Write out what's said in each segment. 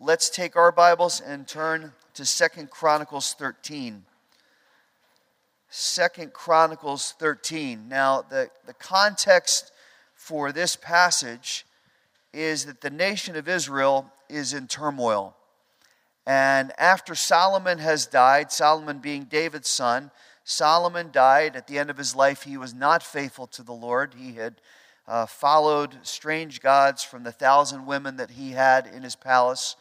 let's take our Bibles and turn to Second Chronicles 13. Second Chronicles 13. Now, the, the context for this passage is that the nation of Israel is in turmoil. And after Solomon has died, Solomon being David's son, Solomon died. At the end of his life, he was not faithful to the Lord. He had uh, followed strange gods from the thousand women that he had in his palace,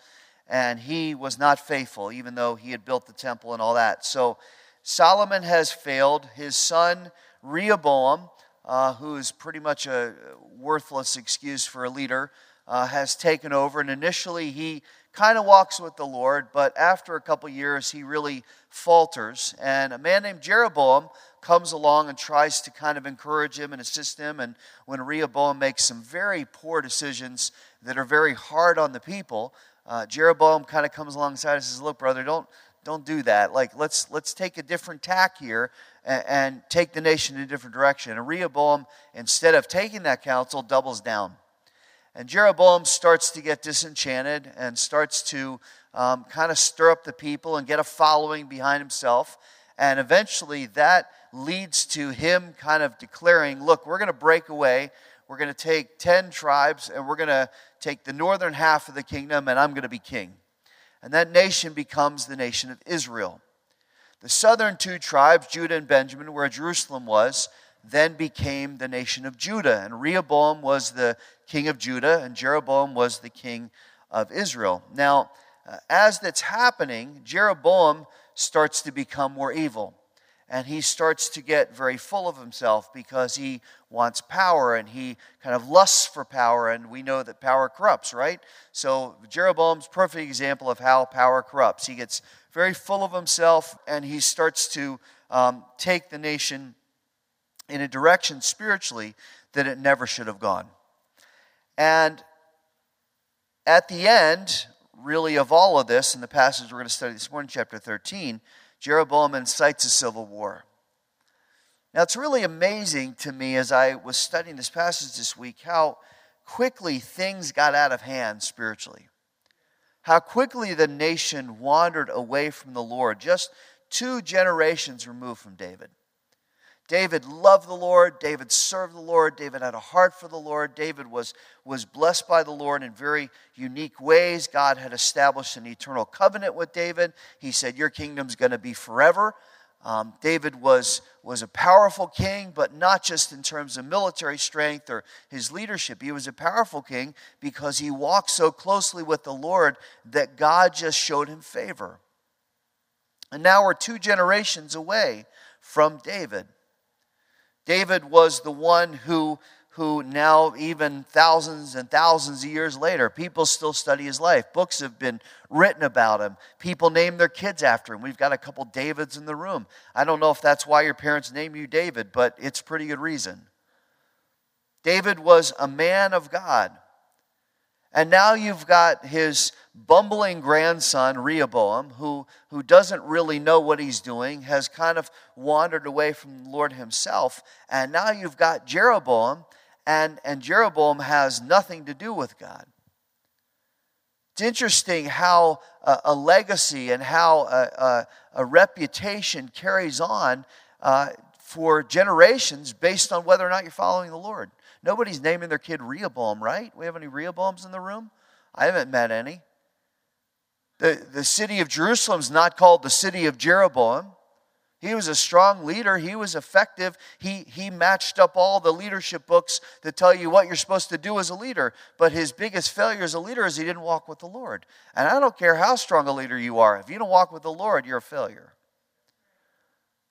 and he was not faithful, even though he had built the temple and all that. So Solomon has failed. His son, Rehoboam, uh, who is pretty much a worthless excuse for a leader, uh, has taken over. And initially, he kind of walks with the Lord, but after a couple years, he really falters. And a man named Jeroboam comes along and tries to kind of encourage him and assist him. And when Rehoboam makes some very poor decisions that are very hard on the people, uh, Jeroboam kind of comes alongside and says, "Look, brother, don't don't do that. Like let's let's take a different tack here and, and take the nation in a different direction." And Rehoboam, instead of taking that counsel, doubles down. And Jeroboam starts to get disenchanted and starts to um, kind of stir up the people and get a following behind himself. And eventually that leads to him kind of declaring, look, we're going to break away. We're going to take 10 tribes and we're going to take the northern half of the kingdom and I'm going to be king. And that nation becomes the nation of Israel. The southern two tribes, Judah and Benjamin, where Jerusalem was, then became the nation of Judah. And Rehoboam was the king of Judah, and Jeroboam was the king of Israel. Now, uh, as that's happening, Jeroboam starts to become more evil. And he starts to get very full of himself because he wants power and he kind of lusts for power. And we know that power corrupts, right? So Jeroboam's perfect example of how power corrupts. He gets very full of himself and he starts to um, take the nation in a direction spiritually that it never should have gone. And at the end, really, of all of this, in the passage we're going to study this morning, chapter 13, Jeroboam incites a civil war. Now, it's really amazing to me as I was studying this passage this week how quickly things got out of hand spiritually. How quickly the nation wandered away from the Lord, just two generations removed from David. David loved the Lord. David served the Lord. David had a heart for the Lord. David was, was blessed by the Lord in very unique ways. God had established an eternal covenant with David. He said, Your kingdom's going to be forever. Um, David was, was a powerful king, but not just in terms of military strength or his leadership. He was a powerful king because he walked so closely with the Lord that God just showed him favor. And now we're two generations away from David. David was the one who, who now, even thousands and thousands of years later, people still study his life. Books have been written about him. People name their kids after him. We've got a couple Davids in the room. I don't know if that's why your parents name you David, but it's pretty good reason. David was a man of God. And now you've got his bumbling grandson, Rehoboam, who, who doesn't really know what he's doing, has kind of wandered away from the Lord himself. And now you've got Jeroboam, and, and Jeroboam has nothing to do with God. It's interesting how a, a legacy and how a, a, a reputation carries on uh, for generations based on whether or not you're following the Lord. Nobody's naming their kid Rehoboam, right? We have any Rehoboams in the room? I haven't met any. The, the city of Jerusalem is not called the city of Jeroboam. He was a strong leader. He was effective. He, he matched up all the leadership books that tell you what you're supposed to do as a leader. But his biggest failure as a leader is he didn't walk with the Lord. And I don't care how strong a leader you are, if you don't walk with the Lord, you're a failure.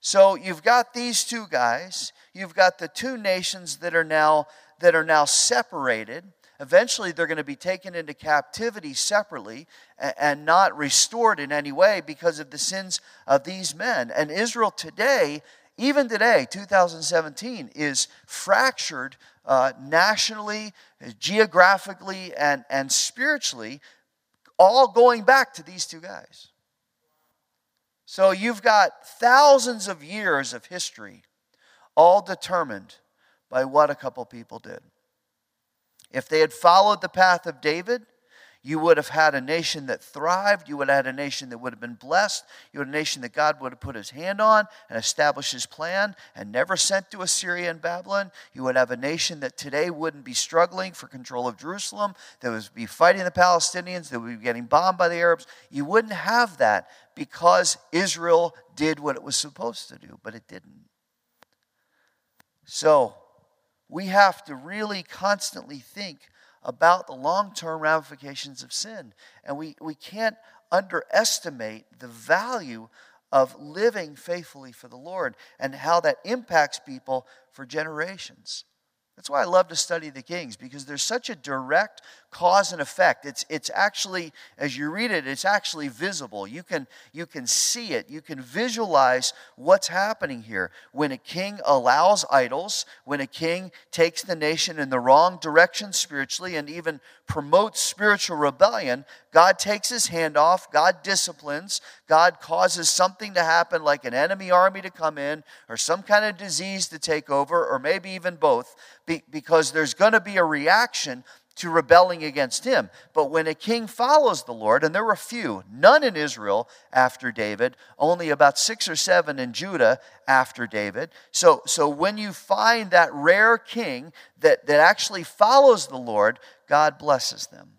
So you've got these two guys. You've got the two nations that are now that are now separated. Eventually, they're going to be taken into captivity separately and not restored in any way because of the sins of these men. And Israel today, even today, 2017, is fractured uh, nationally, geographically, and, and spiritually, all going back to these two guys. So you've got thousands of years of history, all determined by what a couple people did. If they had followed the path of David, You would have had a nation that thrived. You would have had a nation that would have been blessed. You would have a nation that God would have put his hand on and established his plan and never sent to Assyria and Babylon. You would have a nation that today wouldn't be struggling for control of Jerusalem, that would be fighting the Palestinians, that would be getting bombed by the Arabs. You wouldn't have that because Israel did what it was supposed to do, but it didn't. So, we have to really constantly think about the long term ramifications of sin. And we, we can't underestimate the value of living faithfully for the Lord and how that impacts people for generations. That's why I love to study the Kings because there's such a direct cause and effect. It's, it's actually, as you read it, it's actually visible. You can, you can see it, you can visualize what's happening here. When a king allows idols, when a king takes the nation in the wrong direction spiritually and even promotes spiritual rebellion, God takes his hand off, God disciplines, God causes something to happen like an enemy army to come in, or some kind of disease to take over, or maybe even both, because there's going to be a reaction to rebelling against him. But when a king follows the Lord, and there were few, none in Israel after David, only about six or seven in Judah after David. So, so when you find that rare king that, that actually follows the Lord, God blesses them.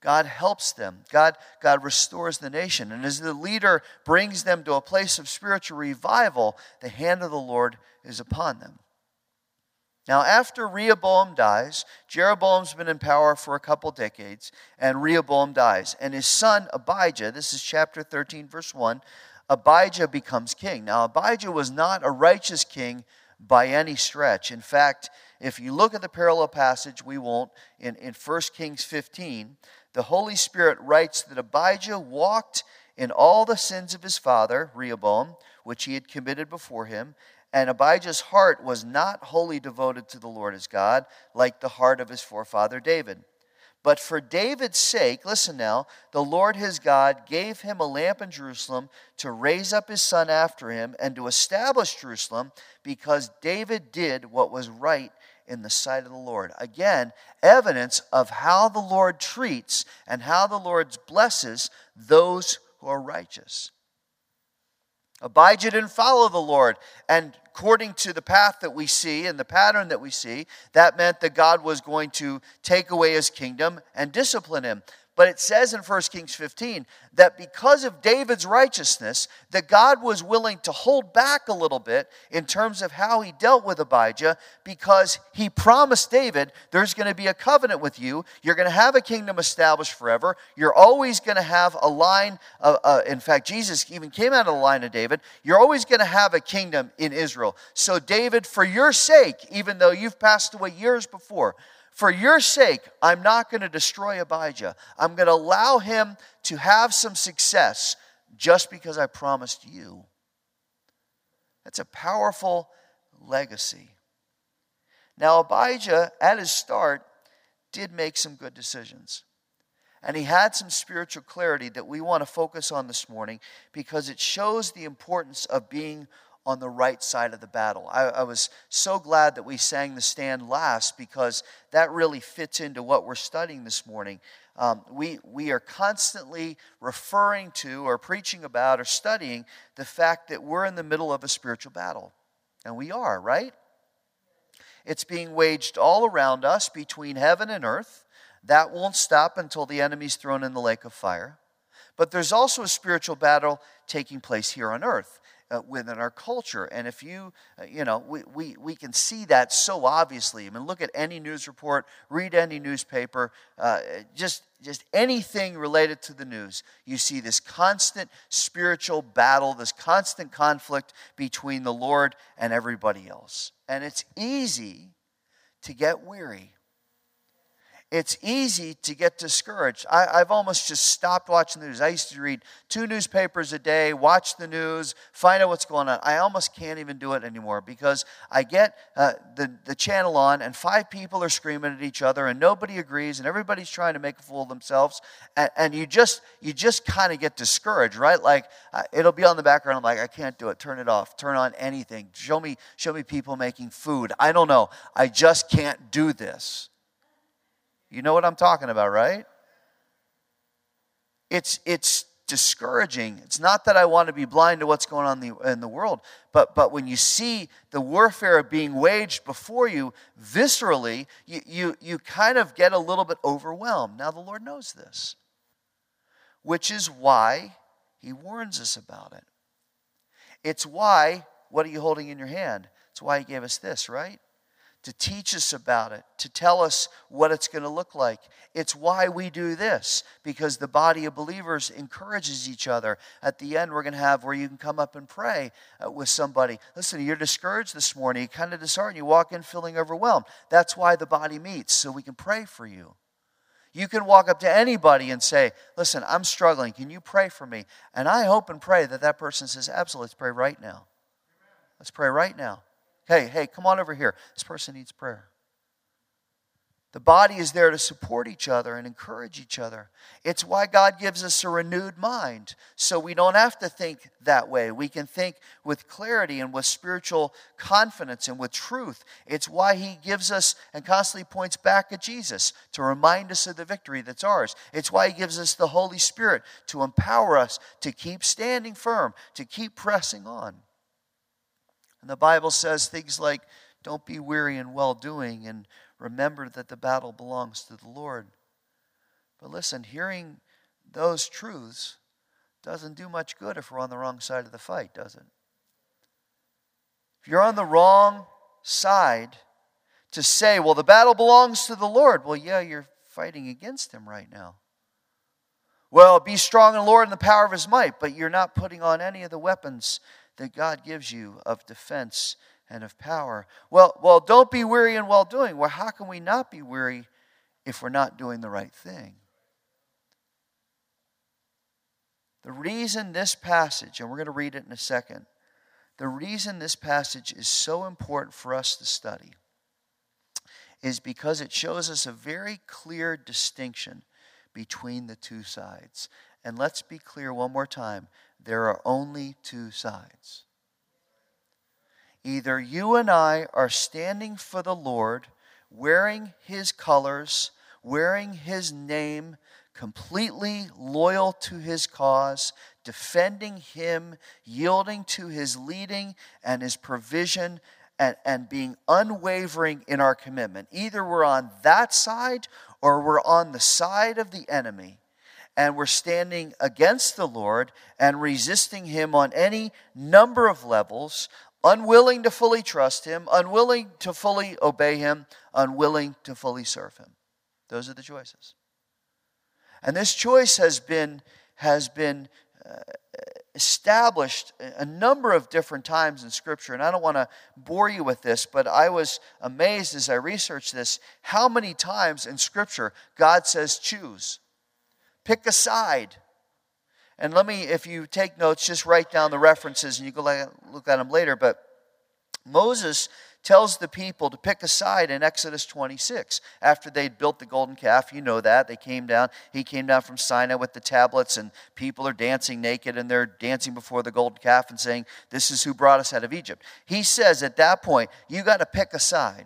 God helps them. God, God restores the nation. And as the leader brings them to a place of spiritual revival, the hand of the Lord is upon them. Now, after Rehoboam dies, Jeroboam's been in power for a couple decades, and Rehoboam dies. And his son, Abijah, this is chapter 13, verse 1, Abijah becomes king. Now, Abijah was not a righteous king by any stretch. In fact, if you look at the parallel passage, we won't, in, in 1 Kings 15, the Holy Spirit writes that Abijah walked in all the sins of his father, Rehoboam, which he had committed before him, and Abijah's heart was not wholly devoted to the Lord his God, like the heart of his forefather David. But for David's sake, listen now, the Lord his God gave him a lamp in Jerusalem to raise up his son after him and to establish Jerusalem because David did what was right in the sight of the Lord. Again, evidence of how the Lord treats and how the Lord blesses those who are righteous. Abijah didn't follow the Lord. And according to the path that we see and the pattern that we see, that meant that God was going to take away his kingdom and discipline him. But it says in 1 Kings 15 that because of David's righteousness, that God was willing to hold back a little bit in terms of how he dealt with Abijah because he promised David, there's going to be a covenant with you. You're going to have a kingdom established forever. You're always going to have a line. Of, uh, in fact, Jesus even came out of the line of David. You're always going to have a kingdom in Israel. So, David, for your sake, even though you've passed away years before, for your sake, I'm not going to destroy Abijah. I'm going to allow him to have some success just because I promised you. That's a powerful legacy. Now, Abijah, at his start, did make some good decisions. And he had some spiritual clarity that we want to focus on this morning because it shows the importance of being on the right side of the battle. I, I, was so glad that we sang the stand last because that really fits into what we're studying this morning. Um, we, we are constantly referring to or preaching about or studying the fact that we're in the middle of a spiritual battle. And we are, right? It's being waged all around us between heaven and earth. That won't stop until the enemy's thrown in the lake of fire. But there's also a spiritual battle taking place here on earth uh, within our culture. And if you, uh, you know, we, we, we can see that so obviously. I mean, look at any news report, read any newspaper, uh, just, just anything related to the news. You see this constant spiritual battle, this constant conflict between the Lord and everybody else. And it's easy to get weary it's easy to get discouraged. I, have almost just stopped watching the news. I used to read two newspapers a day, watch the news, find out what's going on. I almost can't even do it anymore because I get uh, the, the channel on and five people are screaming at each other and nobody agrees and everybody's trying to make a fool of themselves. And, and you just, you just kind of get discouraged, right? Like uh, it'll be on the background. I'm like, I can't do it. Turn it off. Turn on anything. Show me, show me people making food. I don't know. I just can't do this. You know what I'm talking about, right? it's, it's discouraging. It's not that I want to be blind to what's going on in the, in the world, but, but when you see the warfare being waged before you viscerally, you, you, you kind of get a little bit overwhelmed. Now, the Lord knows this, which is why He warns us about it. It's why, what are you holding in your hand? It's why He gave us this, right? To teach us about it, to tell us what it's going to look like. It's why we do this, because the body of believers encourages each other. At the end, we're going to have where you can come up and pray uh, with somebody. Listen, you're discouraged this morning, you're kind of disheartened, you walk in feeling overwhelmed. That's why the body meets, so we can pray for you. You can walk up to anybody and say, Listen, I'm struggling. Can you pray for me? And I hope and pray that that person says, Absolutely, let's pray right now. Let's pray right now. Hey, hey, come on over here. This person needs prayer. The body is there to support each other and encourage each other. It's why God gives us a renewed mind, so we don't have to think that way. We can think with clarity and with spiritual confidence and with truth. It's why He gives us and constantly points back at Jesus to remind us of the victory that's ours. It's why He gives us the Holy Spirit to empower us to keep standing firm, to keep pressing on. And the Bible says things like, don't be weary in well doing, and remember that the battle belongs to the Lord. But listen, hearing those truths doesn't do much good if we're on the wrong side of the fight, does it? If you're on the wrong side, to say, well, the battle belongs to the Lord, well, yeah, you're fighting against Him right now. Well, be strong in the Lord and the power of His might, but you're not putting on any of the weapons that God gives you of defense and of power. Well, well, don't be weary in well doing. Well, how can we not be weary if we're not doing the right thing? The reason this passage, and we're going to read it in a second, the reason this passage is so important for us to study is because it shows us a very clear distinction between the two sides. And let's be clear one more time there are only two sides. Either you and I are standing for the Lord, wearing his colors, wearing his name, completely loyal to his cause, defending him, yielding to his leading and his provision, and, and being unwavering in our commitment. Either we're on that side or we're on the side of the enemy and we're standing against the Lord and resisting Him on any number of levels, unwilling to fully trust Him, unwilling to fully obey Him, unwilling to fully serve Him. Those are the choices. And this choice has been, has been uh, established a number of different times in Scripture. And I don't want to bore you with this, but I was amazed as I researched this how many times in Scripture God says, choose. Pick a side. And let me, if you take notes, just write down the references and you can look at them later. But Moses tells the people to pick a side in Exodus 26. After they'd built the golden calf, you know that. They came down. He came down from Sinai with the tablets, and people are dancing naked, and they're dancing before the golden calf and saying, This is who brought us out of Egypt. He says at that point, you got to pick a side.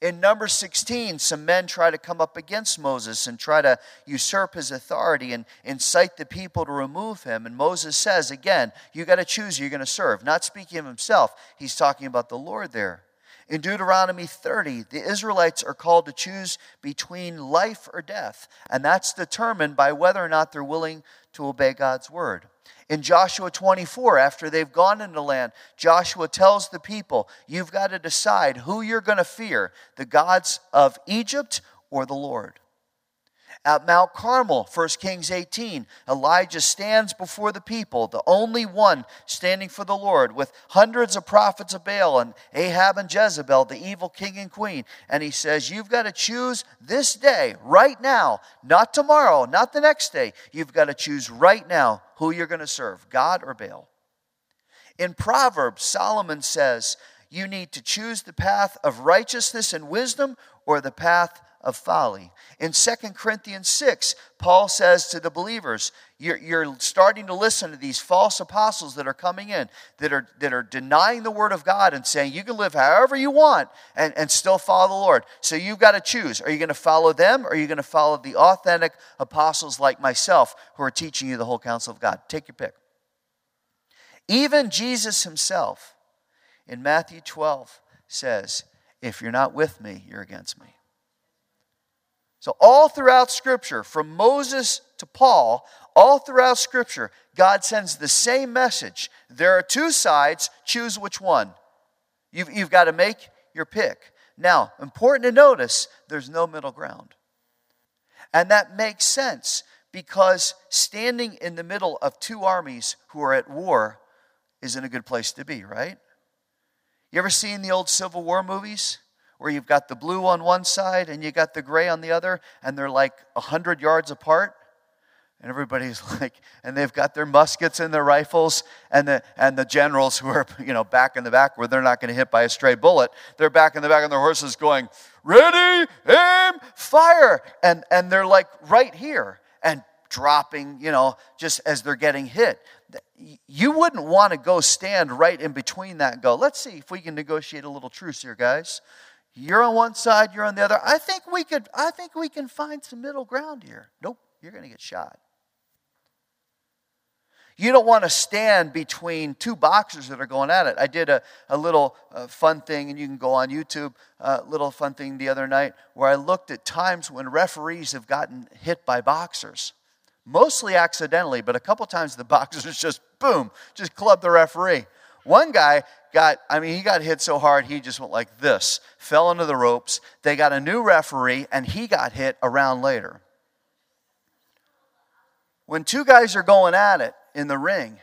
In number 16, some men try to come up against Moses and try to usurp his authority and incite the people to remove him. And Moses says, again, you got to choose you're going to serve. Not speaking of himself, he's talking about the Lord there. In Deuteronomy 30, the Israelites are called to choose between life or death, and that's determined by whether or not they're willing to obey God's word. In Joshua 24, after they've gone into land, Joshua tells the people, You've got to decide who you're going to fear the gods of Egypt or the Lord. At Mount Carmel, 1 Kings 18, Elijah stands before the people, the only one standing for the Lord, with hundreds of prophets of Baal and Ahab and Jezebel, the evil king and queen. And he says, You've got to choose this day, right now, not tomorrow, not the next day. You've got to choose right now who you're going to serve, God or Baal. In Proverbs, Solomon says, You need to choose the path of righteousness and wisdom or the path of folly. In 2 Corinthians 6, Paul says to the believers, you're, you're, starting to listen to these false apostles that are coming in, that are, that are denying the word of God and saying you can live however you want and, and still follow the Lord. So you've got to choose. Are you going to follow them or are you going to follow the authentic apostles like myself who are teaching you the whole counsel of God? Take your pick. Even Jesus himself in Matthew 12 says, If you're not with me, you're against me. So, all throughout Scripture, from Moses to Paul, all throughout Scripture, God sends the same message. There are two sides, choose which one. You've, you've got to make your pick. Now, important to notice, there's no middle ground. And that makes sense because standing in the middle of two armies who are at war isn't a good place to be, right? You ever seen the old Civil War movies? Where you've got the blue on one side and you got the gray on the other, and they're like a hundred yards apart? And everybody's like, and they've got their muskets and their rifles, and the and the generals who are, you know, back in the back where they're not going to hit by a stray bullet, they're back in the back on their horses going, ready, aim, fire. And and they're like right here and dropping, you know, just as they're getting hit you wouldn't want to go stand right in between that go, let's see if we can negotiate a little truce here, guys. You're on one side, you're on the other. I think we could, I think we can find some middle ground here. Nope, you're going to get shot. You don't want to stand between two boxers that are going at it. I did a, a little uh, fun thing, and you can go on YouTube, a uh, little fun thing the other night where I looked at times when referees have gotten hit by boxers mostly accidentally, but a couple times the boxers just boom, just clubbed the referee. One guy got, I mean, he got hit so hard he just went like this, fell into the ropes. They got a new referee, and he got hit a round later. When two guys are going at it in the ring,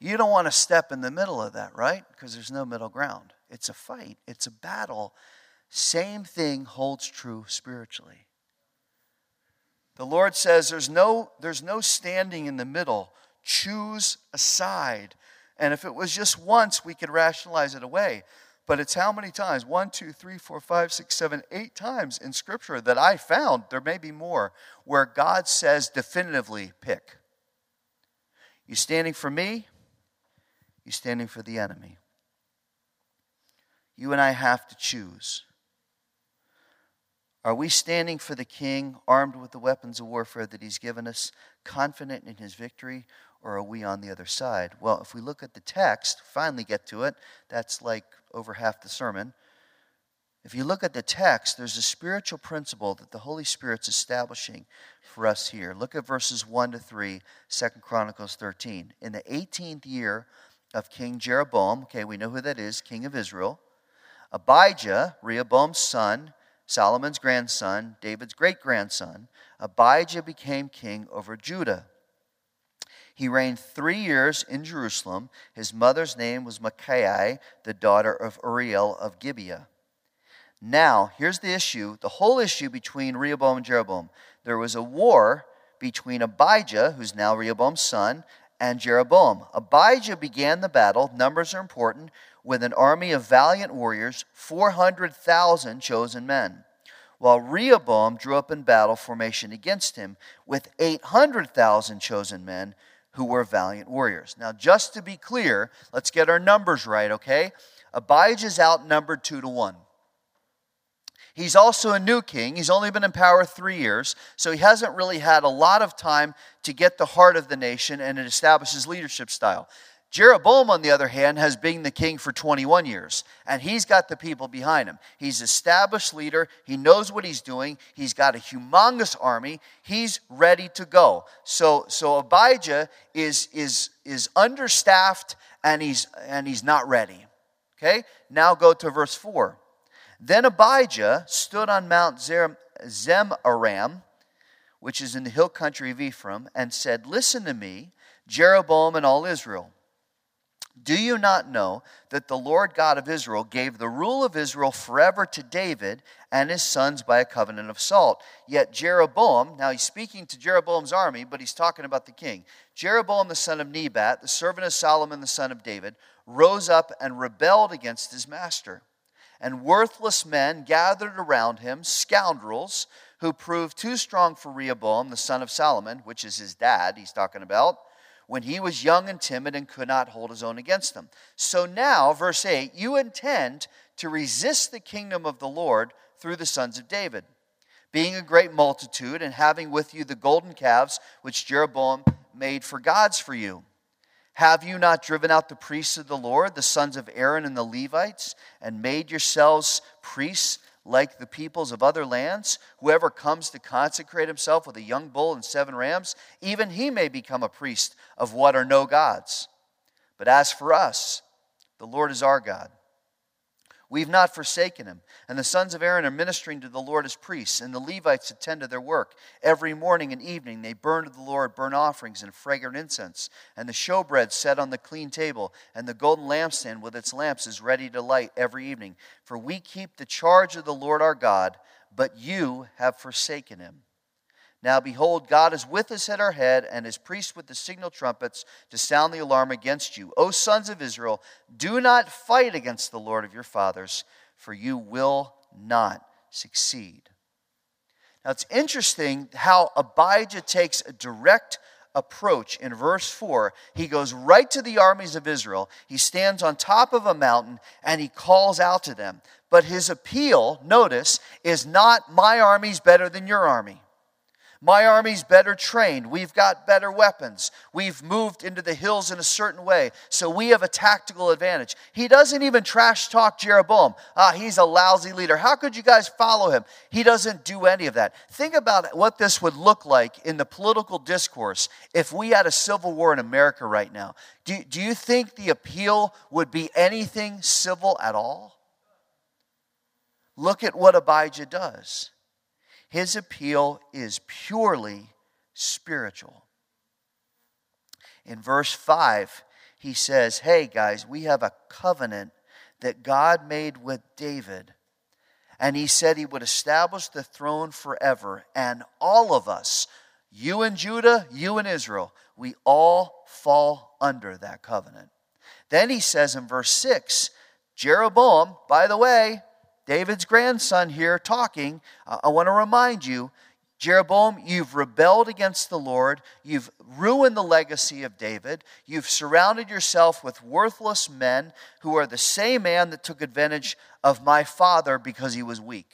you don't want to step in the middle of that, right? Because there's no middle ground. It's a fight, it's a battle. Same thing holds true spiritually. The Lord says there's no, there's no standing in the middle. Choose a side. And if it was just once, we could rationalize it away. But it's how many times? One, two, three, four, five, six, seven, eight times in Scripture that I found, there may be more, where God says definitively, pick. You standing for me? You standing for the enemy? You and I have to choose. Are we standing for the king, armed with the weapons of warfare that he's given us, confident in his victory, or are we on the other side? Well, if we look at the text, finally get to it, that's like over half the sermon. If you look at the text, there's a spiritual principle that the Holy Spirit's establishing for us here. Look at verses 1 to 3, 2 Chronicles 13. In the 18th year of King Jeroboam, okay, we know who that is, king of Israel, Abijah, Rehoboam's son, Solomon's grandson, David's great grandson, Abijah became king over Judah. He reigned three years in Jerusalem. His mother's name was Micaiah, the daughter of Uriel of Gibeah. Now, here's the issue the whole issue between Rehoboam and Jeroboam. There was a war between Abijah, who's now Rehoboam's son, and Jeroboam. Abijah began the battle. Numbers are important with an army of valiant warriors, 400,000 chosen men, while Rehoboam drew up in battle formation against him with 800,000 chosen men who were valiant warriors. Now, just to be clear, let's get our numbers right, okay? Abijah's outnumbered two to one. He's also a new king. He's only been in power three years, so he hasn't really had a lot of time to get the heart of the nation and establish his leadership style. Jeroboam, on the other hand, has been the king for 21 years, and he's got the people behind him. He's established leader. He knows what he's doing. He's got a humongous army. He's ready to go. So, so Abijah is, is, is understaffed and he's, and he's not ready. Okay? Now go to verse 4. Then Abijah stood on Mount Zemaraim, which is in the hill country of Ephraim, and said, Listen to me, Jeroboam and all Israel. Do you not know that the Lord God of Israel gave the rule of Israel forever to David and his sons by a covenant of salt? Yet Jeroboam, now he's speaking to Jeroboam's army, but he's talking about the king. Jeroboam, the son of Nebat, the servant of Solomon, the son of David, rose up and rebelled against his master. and worthless men gathered around him, scoundrels who proved too strong for Rehoboam, the son of Solomon, which is his dad he's talking about, when he was young and timid and could not hold his own against them. So now, verse 8, you intend to resist the kingdom of the Lord through the sons of David, being a great multitude and having with you the golden calves which Jeroboam made for gods for you. Have you not driven out the priests of the Lord, the sons of Aaron and the Levites, and made yourselves priests like the peoples of other lands? Whoever comes to consecrate himself with a young bull and seven rams, even he may become a priest of what are no gods. But as for us, the Lord is our God. We've not forsaken him. And the sons of Aaron are ministering to the Lord as priests, and the Levites attend to their work. Every morning and evening they burn to the Lord burnt offerings and fragrant incense. And the showbread set on the clean table, and the golden lampstand with its lamps is ready to light every evening. For we keep the charge of the Lord our God, but you have forsaken him. Now, behold, God is with us at our head, and his priests with the signal trumpets to sound the alarm against you. O sons of Israel, do not fight against the Lord of your fathers, for you will not succeed. Now, it's interesting how Abijah takes a direct approach in verse 4. He goes right to the armies of Israel. He stands on top of a mountain and he calls out to them. But his appeal, notice, is not, My army's better than your army. My army's better trained. We've got better weapons. We've moved into the hills in a certain way. So we have a tactical advantage. He doesn't even trash talk Jeroboam. Ah, he's a lousy leader. How could you guys follow him? He doesn't do any of that. Think about what this would look like in the political discourse if we had a civil war in America right now. Do, do you think the appeal would be anything civil at all? Look at what Abijah does. His appeal is purely spiritual. In verse 5, he says, Hey, guys, we have a covenant that God made with David. And he said he would establish the throne forever. And all of us, you and Judah, you and Israel, we all fall under that covenant. Then he says in verse 6 Jeroboam, by the way, David's grandson here talking, I want to remind you Jeroboam, you've rebelled against the Lord. You've ruined the legacy of David. You've surrounded yourself with worthless men who are the same man that took advantage of my father because he was weak.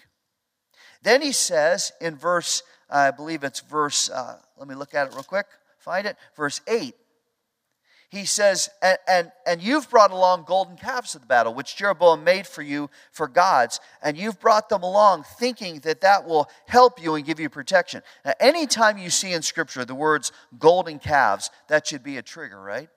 Then he says in verse, I believe it's verse, uh, let me look at it real quick, find it, verse 8 he says, and, and, and you've brought along golden calves to the battle, which Jeroboam made for you for gods, and you've brought them along thinking that that will help you and give you protection. Now, anytime you see in Scripture the words golden calves, that should be a trigger, right?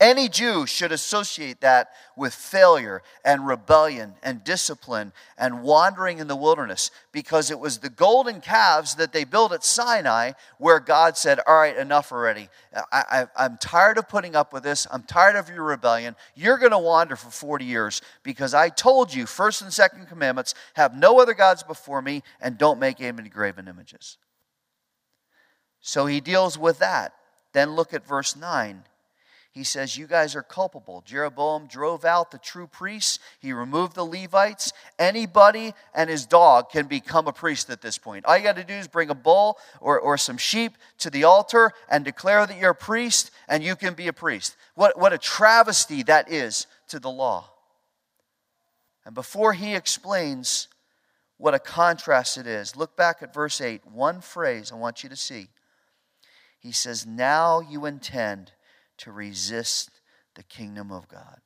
Any Jew should associate that with failure and rebellion and discipline and wandering in the wilderness because it was the golden calves that they built at Sinai where God said, All right, enough already. I, am tired of putting up with this. I'm tired of your rebellion. You're going to wander for 40 years because I told you, first and second commandments, have no other gods before me and don't make any graven images. So he deals with that. Then look at verse 9 he says, You guys are culpable. Jeroboam drove out the true priests, he removed the Levites. Anybody and his dog can become a priest at this point. All you got to do is bring a bull or, or some sheep to the altar and declare that you're a priest, and you can be a priest. What, what a travesty that is to the law. And before he explains what a contrast it is, look back at verse 8. One phrase I want you to see. He says, Now you intend to resist the kingdom of God.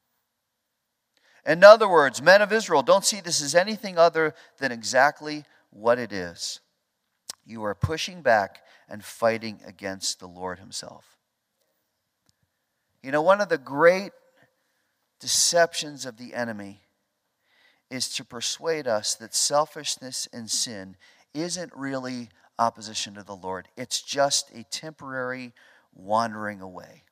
In other words, men of Israel, don't see this as anything other than exactly what it is. You are pushing back and fighting against the Lord Himself. You know, one of the great deceptions of the enemy is to persuade us that selfishness and sin isn't really opposition to the Lord, it's just a temporary wandering away.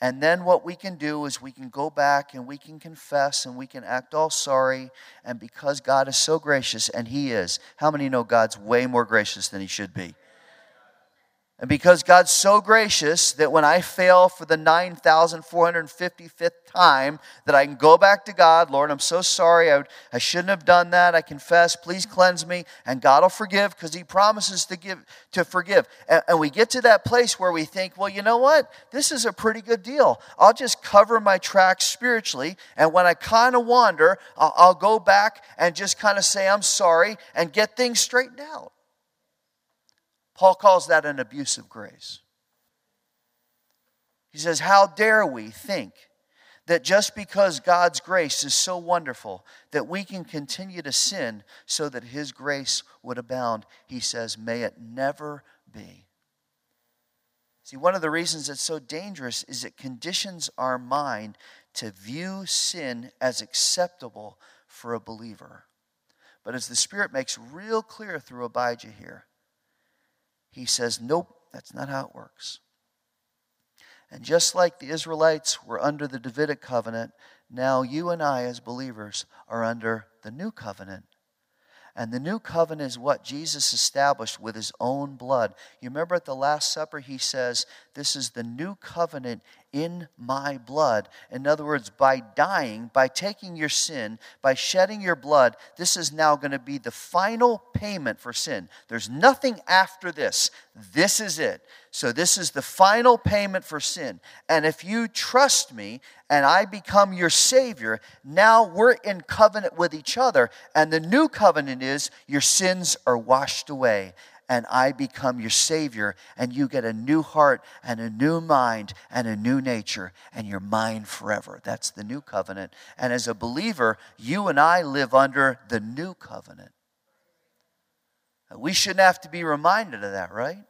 And then what we can do is we can go back and we can confess and we can act all sorry. And because God is so gracious, and He is, how many know God's way more gracious than He should be? And because God's so gracious that when I fail for the 9,455th time, that I can go back to God, Lord, I'm so sorry. I, I shouldn't have done that. I confess. Please cleanse me. And God will forgive because He promises to give to forgive. And, and we get to that place where we think, well, you know what? This is a pretty good deal. I'll just cover my tracks spiritually. And when I kind of wander, I'll, I'll go back and just kind of say, I'm sorry and get things straightened out. Paul calls that an abuse of grace. He says, How dare we think that just because God's grace is so wonderful that we can continue to sin so that His grace would abound? He says, May it never be. See, one of the reasons it's so dangerous is it conditions our mind to view sin as acceptable for a believer. But as the Spirit makes real clear through Abijah here, he says, Nope, that's not how it works. And just like the Israelites were under the Davidic covenant, now you and I, as believers, are under the new covenant. And the new covenant is what Jesus established with his own blood. You remember at the Last Supper, he says, This is the new covenant in my blood. In other words, by dying, by taking your sin, by shedding your blood, this is now going to be the final payment for sin. There's nothing after this. This is it. So, this is the final payment for sin. And if you trust me and I become your Savior, now we're in covenant with each other. And the new covenant is your sins are washed away and I become your Savior, and you get a new heart and a new mind and a new nature, and you're mine forever. That's the new covenant. And as a believer, you and I live under the new covenant. We shouldn't have to be reminded of that, right?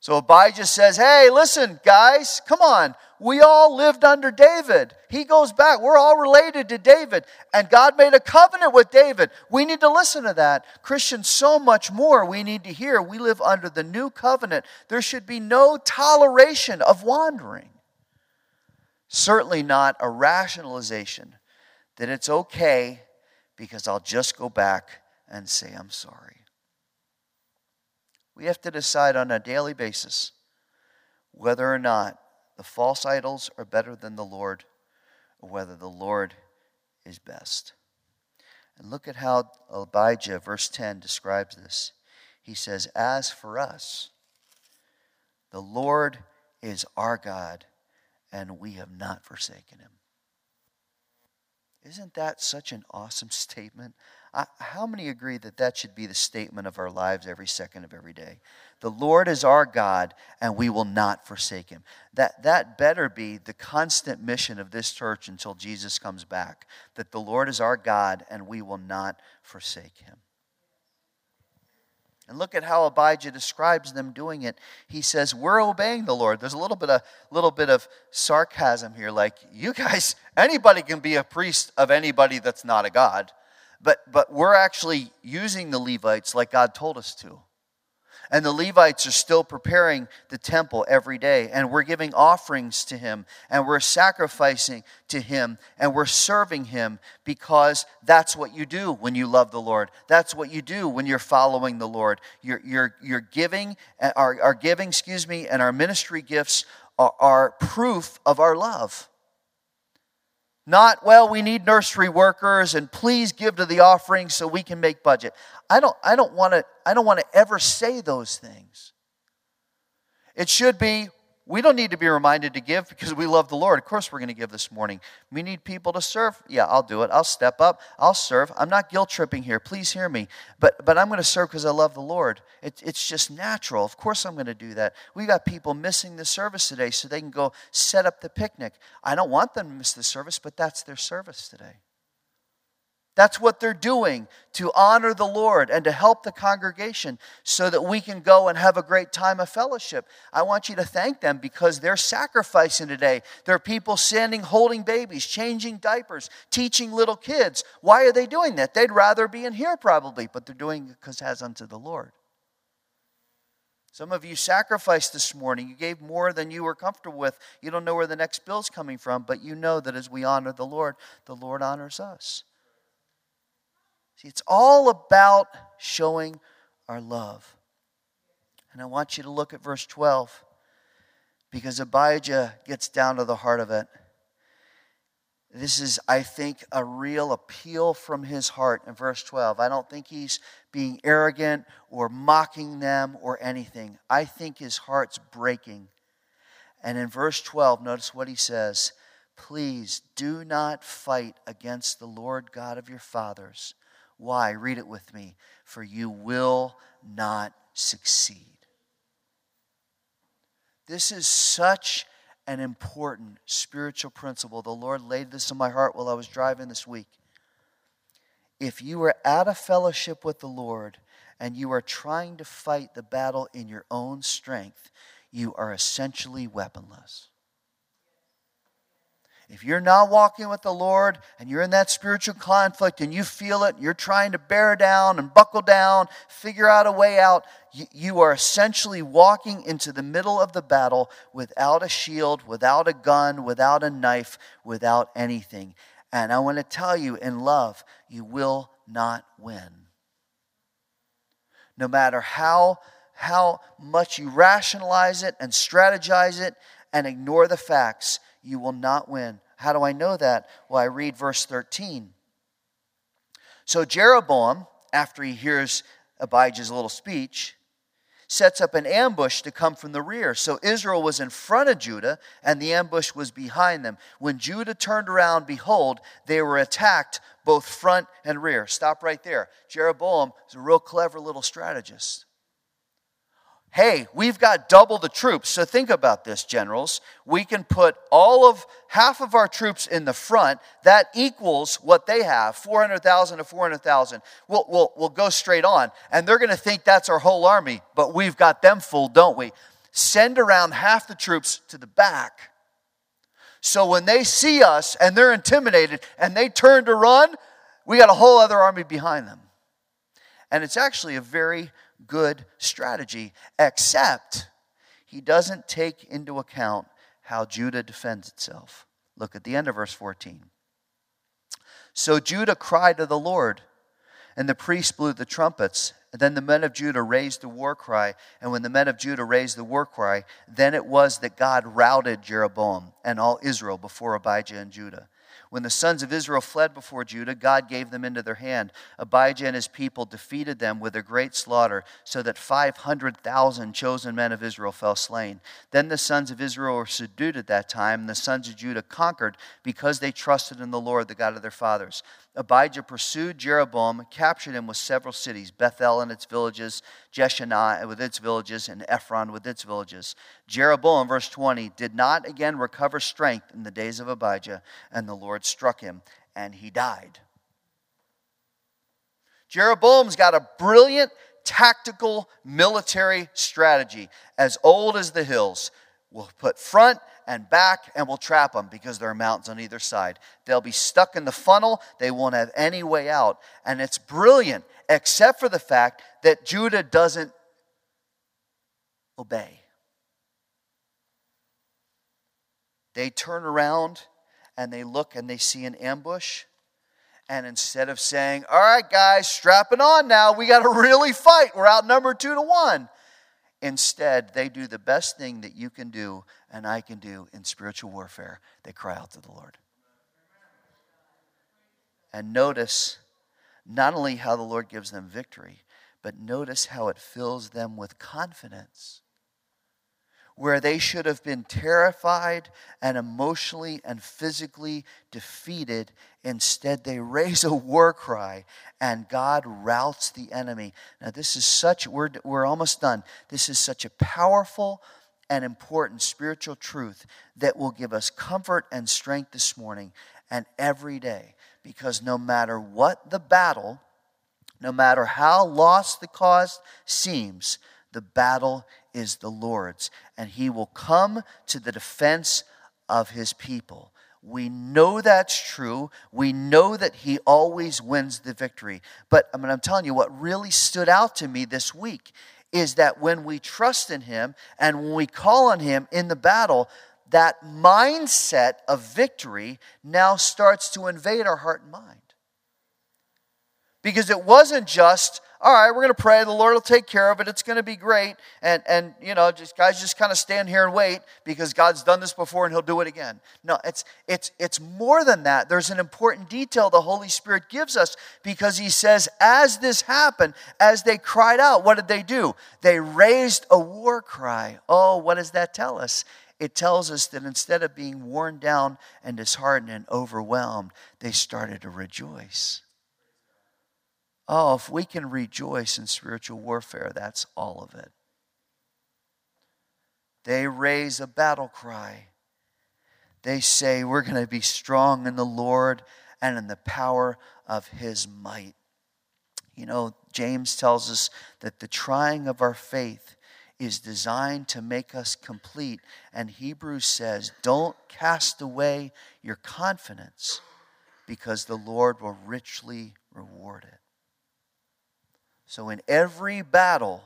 So Abijah says, Hey, listen, guys, come on. We all lived under David. He goes back. We're all related to David. And God made a covenant with David. We need to listen to that. Christians, so much more we need to hear. We live under the new covenant. There should be no toleration of wandering. Certainly not a rationalization that it's okay because I'll just go back and say, I'm sorry. We have to decide on a daily basis whether or not the false idols are better than the Lord or whether the Lord is best. And look at how Abijah, verse 10, describes this. He says, As for us, the Lord is our God, and we have not forsaken him. Isn't that such an awesome statement? How many agree that that should be the statement of our lives every second of every day? The Lord is our God, and we will not forsake him. That, that better be the constant mission of this church until Jesus comes back that the Lord is our God, and we will not forsake him. And look at how Abijah describes them doing it. He says, "We're obeying the Lord." There's a little bit of a little bit of sarcasm here, like you guys, anybody can be a priest of anybody that's not a god. But, but we're actually using the Levites like God told us to. And the Levites are still preparing the temple every day. And we're giving offerings to Him. And we're sacrificing to Him. And we're serving Him because that's what you do when you love the Lord. That's what you do when you're following the Lord. You're, you're, you're giving, uh, our, our giving, excuse me, and our ministry gifts are, are proof of our love. Not, well, we need nursery workers and please give to the offering so we can make budget. I don't, I don't want to I don't want to ever say those things. It should be, we don't need to be reminded to give because we love the Lord. Of course, we're going to give this morning. We need people to serve. Yeah, I'll do it. I'll step up. I'll serve. I'm not guilt tripping here. Please hear me. But, but I'm going to serve because I love the Lord. It, it's just natural. Of course, I'm going to do that. We got people missing the service today so they can go set up the picnic. I don't want them to miss the service, but that's their service today. That's what they're doing to honor the Lord and to help the congregation so that we can go and have a great time of fellowship. I want you to thank them because they're sacrificing today. There are people standing holding babies, changing diapers, teaching little kids. Why are they doing that? They'd rather be in here probably, but they're doing it because as unto the Lord. Some of you sacrificed this morning. You gave more than you were comfortable with. You don't know where the next bill's coming from, but you know that as we honor the Lord, the Lord honors us. See, it's all about showing our love. And I want you to look at verse 12 because Abijah gets down to the heart of it. This is, I think, a real appeal from his heart in verse 12. I don't think he's being arrogant or mocking them or anything. I think his heart's breaking. And in verse 12, notice what he says Please do not fight against the Lord God of your fathers. Why? Read it with me. For you will not succeed. This is such an important spiritual principle. The Lord laid this in my heart while I was driving this week. If you are out of fellowship with the Lord and you are trying to fight the battle in your own strength, you are essentially weaponless. If you're not walking with the Lord and you're in that spiritual conflict and you feel it, you're trying to bear down and buckle down, figure out a way out, you are essentially walking into the middle of the battle without a shield, without a gun, without a knife, without anything. And I want to tell you in love, you will not win. No matter how, how much you rationalize it and strategize it and ignore the facts, you will not win. How do I know that? Well, I read verse 13. So Jeroboam, after he hears Abijah's little speech, sets up an ambush to come from the rear. So Israel was in front of Judah, and the ambush was behind them. When Judah turned around, behold, they were attacked both front and rear. Stop right there. Jeroboam is a real clever little strategist hey, we've got double the troops. So think about this, generals. We can put all of half of our troops in the front. That equals what they have 400,000 to 400,000. We'll, we'll, we'll go straight on. And they're going to think that's our whole army, but we've got them full, don't we? Send around half the troops to the back. So when they see us and they're intimidated and they turn to run, we got a whole other army behind them. And it's actually a very good strategy, except he doesn't take into account how Judah defends itself. Look at the end of verse 14. So Judah cried to the Lord, and the priests blew the trumpets. And then the men of Judah raised the war cry. And when the men of Judah raised the war cry, then it was that God routed Jeroboam and all Israel before Abijah and Judah. When the sons of Israel fled before Judah, God gave them into their hand. Abijah and his people defeated them with a great slaughter, so that 500,000 chosen men of Israel fell slain. Then the sons of Israel were subdued at that time, and the sons of Judah conquered because they trusted in the Lord, the God of their fathers. Abijah pursued Jeroboam, captured him with several cities Bethel and its villages, Jeshanah with its villages, and Ephron with its villages. Jeroboam, verse 20, did not again recover strength in the days of Abijah, and the Lord struck him, and he died. Jeroboam's got a brilliant tactical military strategy, as old as the hills. We'll put front and back and we'll trap them because there are mountains on either side. They'll be stuck in the funnel. They won't have any way out. And it's brilliant, except for the fact that Judah doesn't obey. They turn around and they look and they see an ambush. And instead of saying, All right, guys, strap it on now, we got to really fight. We're outnumbered two to one. Instead, they do the best thing that you can do and I can do in spiritual warfare. They cry out to the Lord. And notice not only how the Lord gives them victory, but notice how it fills them with confidence where they should have been terrified and emotionally and physically defeated. Instead, they raise a war cry and God routs the enemy. Now, this is such, we're, we're almost done. This is such a powerful and important spiritual truth that will give us comfort and strength this morning and every day. Because no matter what the battle, no matter how lost the cause seems, the battle is the Lord's, and he will come to the defense of his people. We know that's true. We know that he always wins the victory. But I mean, I'm telling you, what really stood out to me this week is that when we trust in him and when we call on him in the battle, that mindset of victory now starts to invade our heart and mind. Because it wasn't just all right, we're going to pray. The Lord will take care of it. It's going to be great. And, and you know, just guys just kind of stand here and wait because God's done this before and he'll do it again. No, it's, it's, it's more than that. There's an important detail the Holy Spirit gives us because he says, as this happened, as they cried out, what did they do? They raised a war cry. Oh, what does that tell us? It tells us that instead of being worn down and disheartened and overwhelmed, they started to rejoice. Oh, if we can rejoice in spiritual warfare, that's all of it. They raise a battle cry. They say, We're going to be strong in the Lord and in the power of his might. You know, James tells us that the trying of our faith is designed to make us complete. And Hebrews says, Don't cast away your confidence because the Lord will richly reward it. So, in every battle,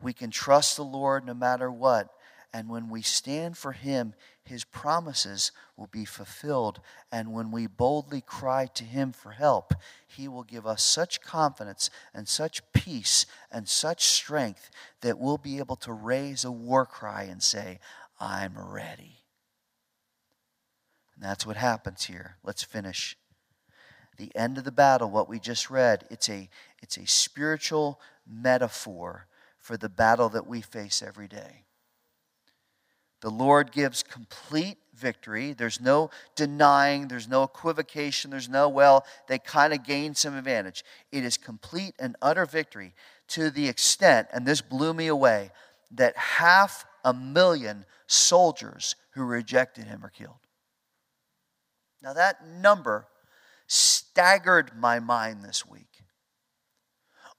we can trust the Lord no matter what. And when we stand for Him, His promises will be fulfilled. And when we boldly cry to Him for help, He will give us such confidence and such peace and such strength that we'll be able to raise a war cry and say, I'm ready. And that's what happens here. Let's finish the end of the battle, what we just read, it's a, it's a spiritual metaphor for the battle that we face every day. The Lord gives complete victory. There's no denying, there's no equivocation, there's no, well, they kind of gained some advantage. It is complete and utter victory to the extent, and this blew me away, that half a million soldiers who rejected him are killed. Now, that number staggered my mind this week.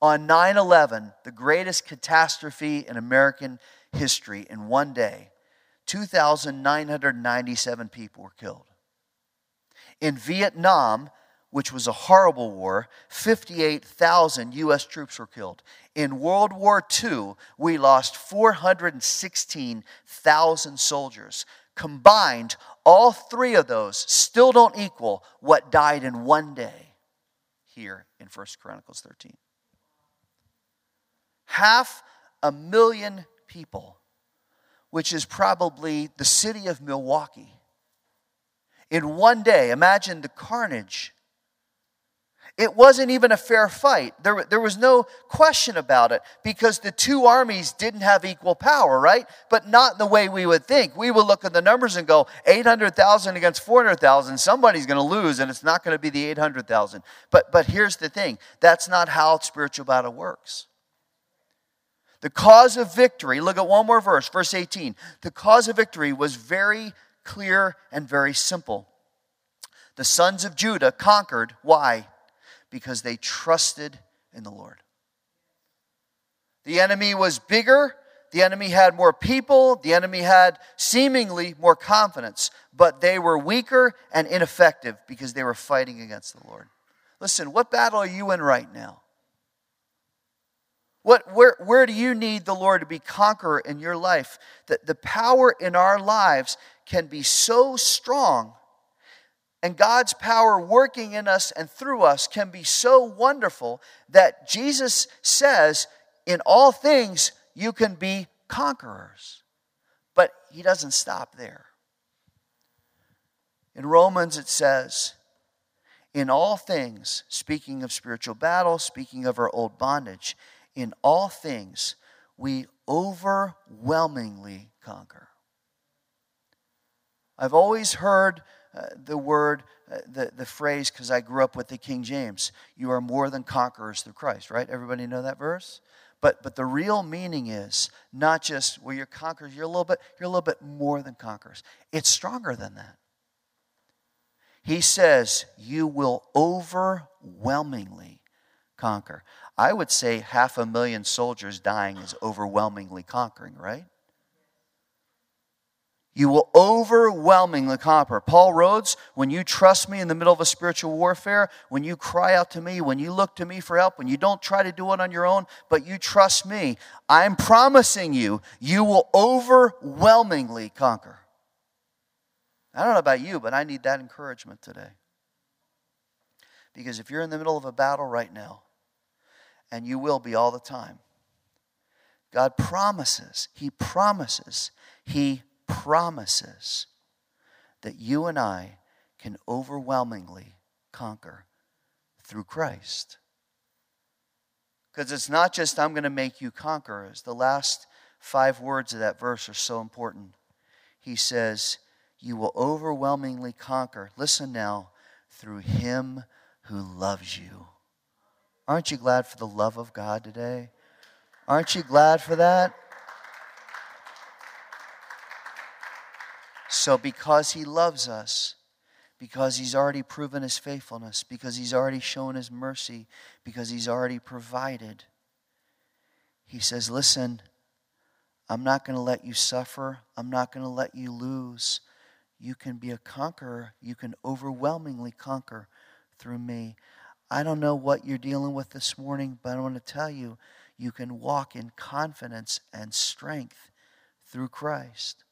On 9 11, the greatest catastrophe in American history, in one day, 2,997 people were killed. In Vietnam, which was a horrible war, 58,000 U.S. troops were killed. In World War II, we lost 416,000 soldiers. Combined, all three of those still don't equal what died in one day here in 1 Chronicles 13. Half a million people, which is probably the city of Milwaukee. In one day, imagine the carnage it wasn't even a fair fight. There, there was no question about it because the two armies didn't have equal power, right? But not in the way we would think. We would look at the numbers and go 800,000 against 400,000. Somebody's going to lose, and it's not going to be the 800,000. But, but here's the thing that's not how spiritual battle works. The cause of victory, look at one more verse, verse 18. The cause of victory was very clear and very simple. The sons of Judah conquered. Why? because they trusted in the Lord. The enemy was bigger, the enemy had more people, the enemy had seemingly more confidence, but they were weaker and ineffective because they were fighting against the Lord. Listen, what battle are you in right now? What, where, where do you need the Lord to be conqueror in your life? That the power in our lives can be so strong and God's power working in us and through us can be so wonderful that Jesus says, in all things, you can be conquerors. But he doesn't stop there. In Romans, it says, in all things, speaking of spiritual battle, speaking of our old bondage, in all things, we overwhelmingly conquer. I've always heard uh, the word, uh, the, the phrase, because I grew up with the King James. You are more than conquerors through Christ, right? Everybody know that verse? But, but the real meaning is not just, well, you're conquerors, you're a little bit, you're a little bit more than conquerors. It's stronger than that. He says, you will overwhelmingly conquer. I would say half a million soldiers dying is overwhelmingly conquering, right? you will overwhelmingly conquer. Paul Rhodes, when you trust me in the middle of a spiritual warfare, when you cry out to me, when you look to me for help, when you don't try to do it on your own, but you trust me, I'm promising you, you will overwhelmingly conquer. I don't know about you, but I need that encouragement today. Because if you're in the middle of a battle right now, and you will be all the time. God promises, He promises, He promises that you and I can overwhelmingly conquer through Christ. Because it's not just, I'm going to make you conquerors. The last five words of that verse are so important. He says, You will overwhelmingly conquer. Listen now, through Him who loves you. Aren't you glad for the love of God today? Aren't you glad for that? So, because He loves us, because He's already proven His faithfulness, because He's already shown His mercy, because He's already provided, He says, Listen, I'm not going to let you suffer. I'm not going to let you lose. You can be a conqueror. You can overwhelmingly conquer through me. I don't know what you're dealing with this morning, but I want to tell you you can walk in confidence and strength through Christ.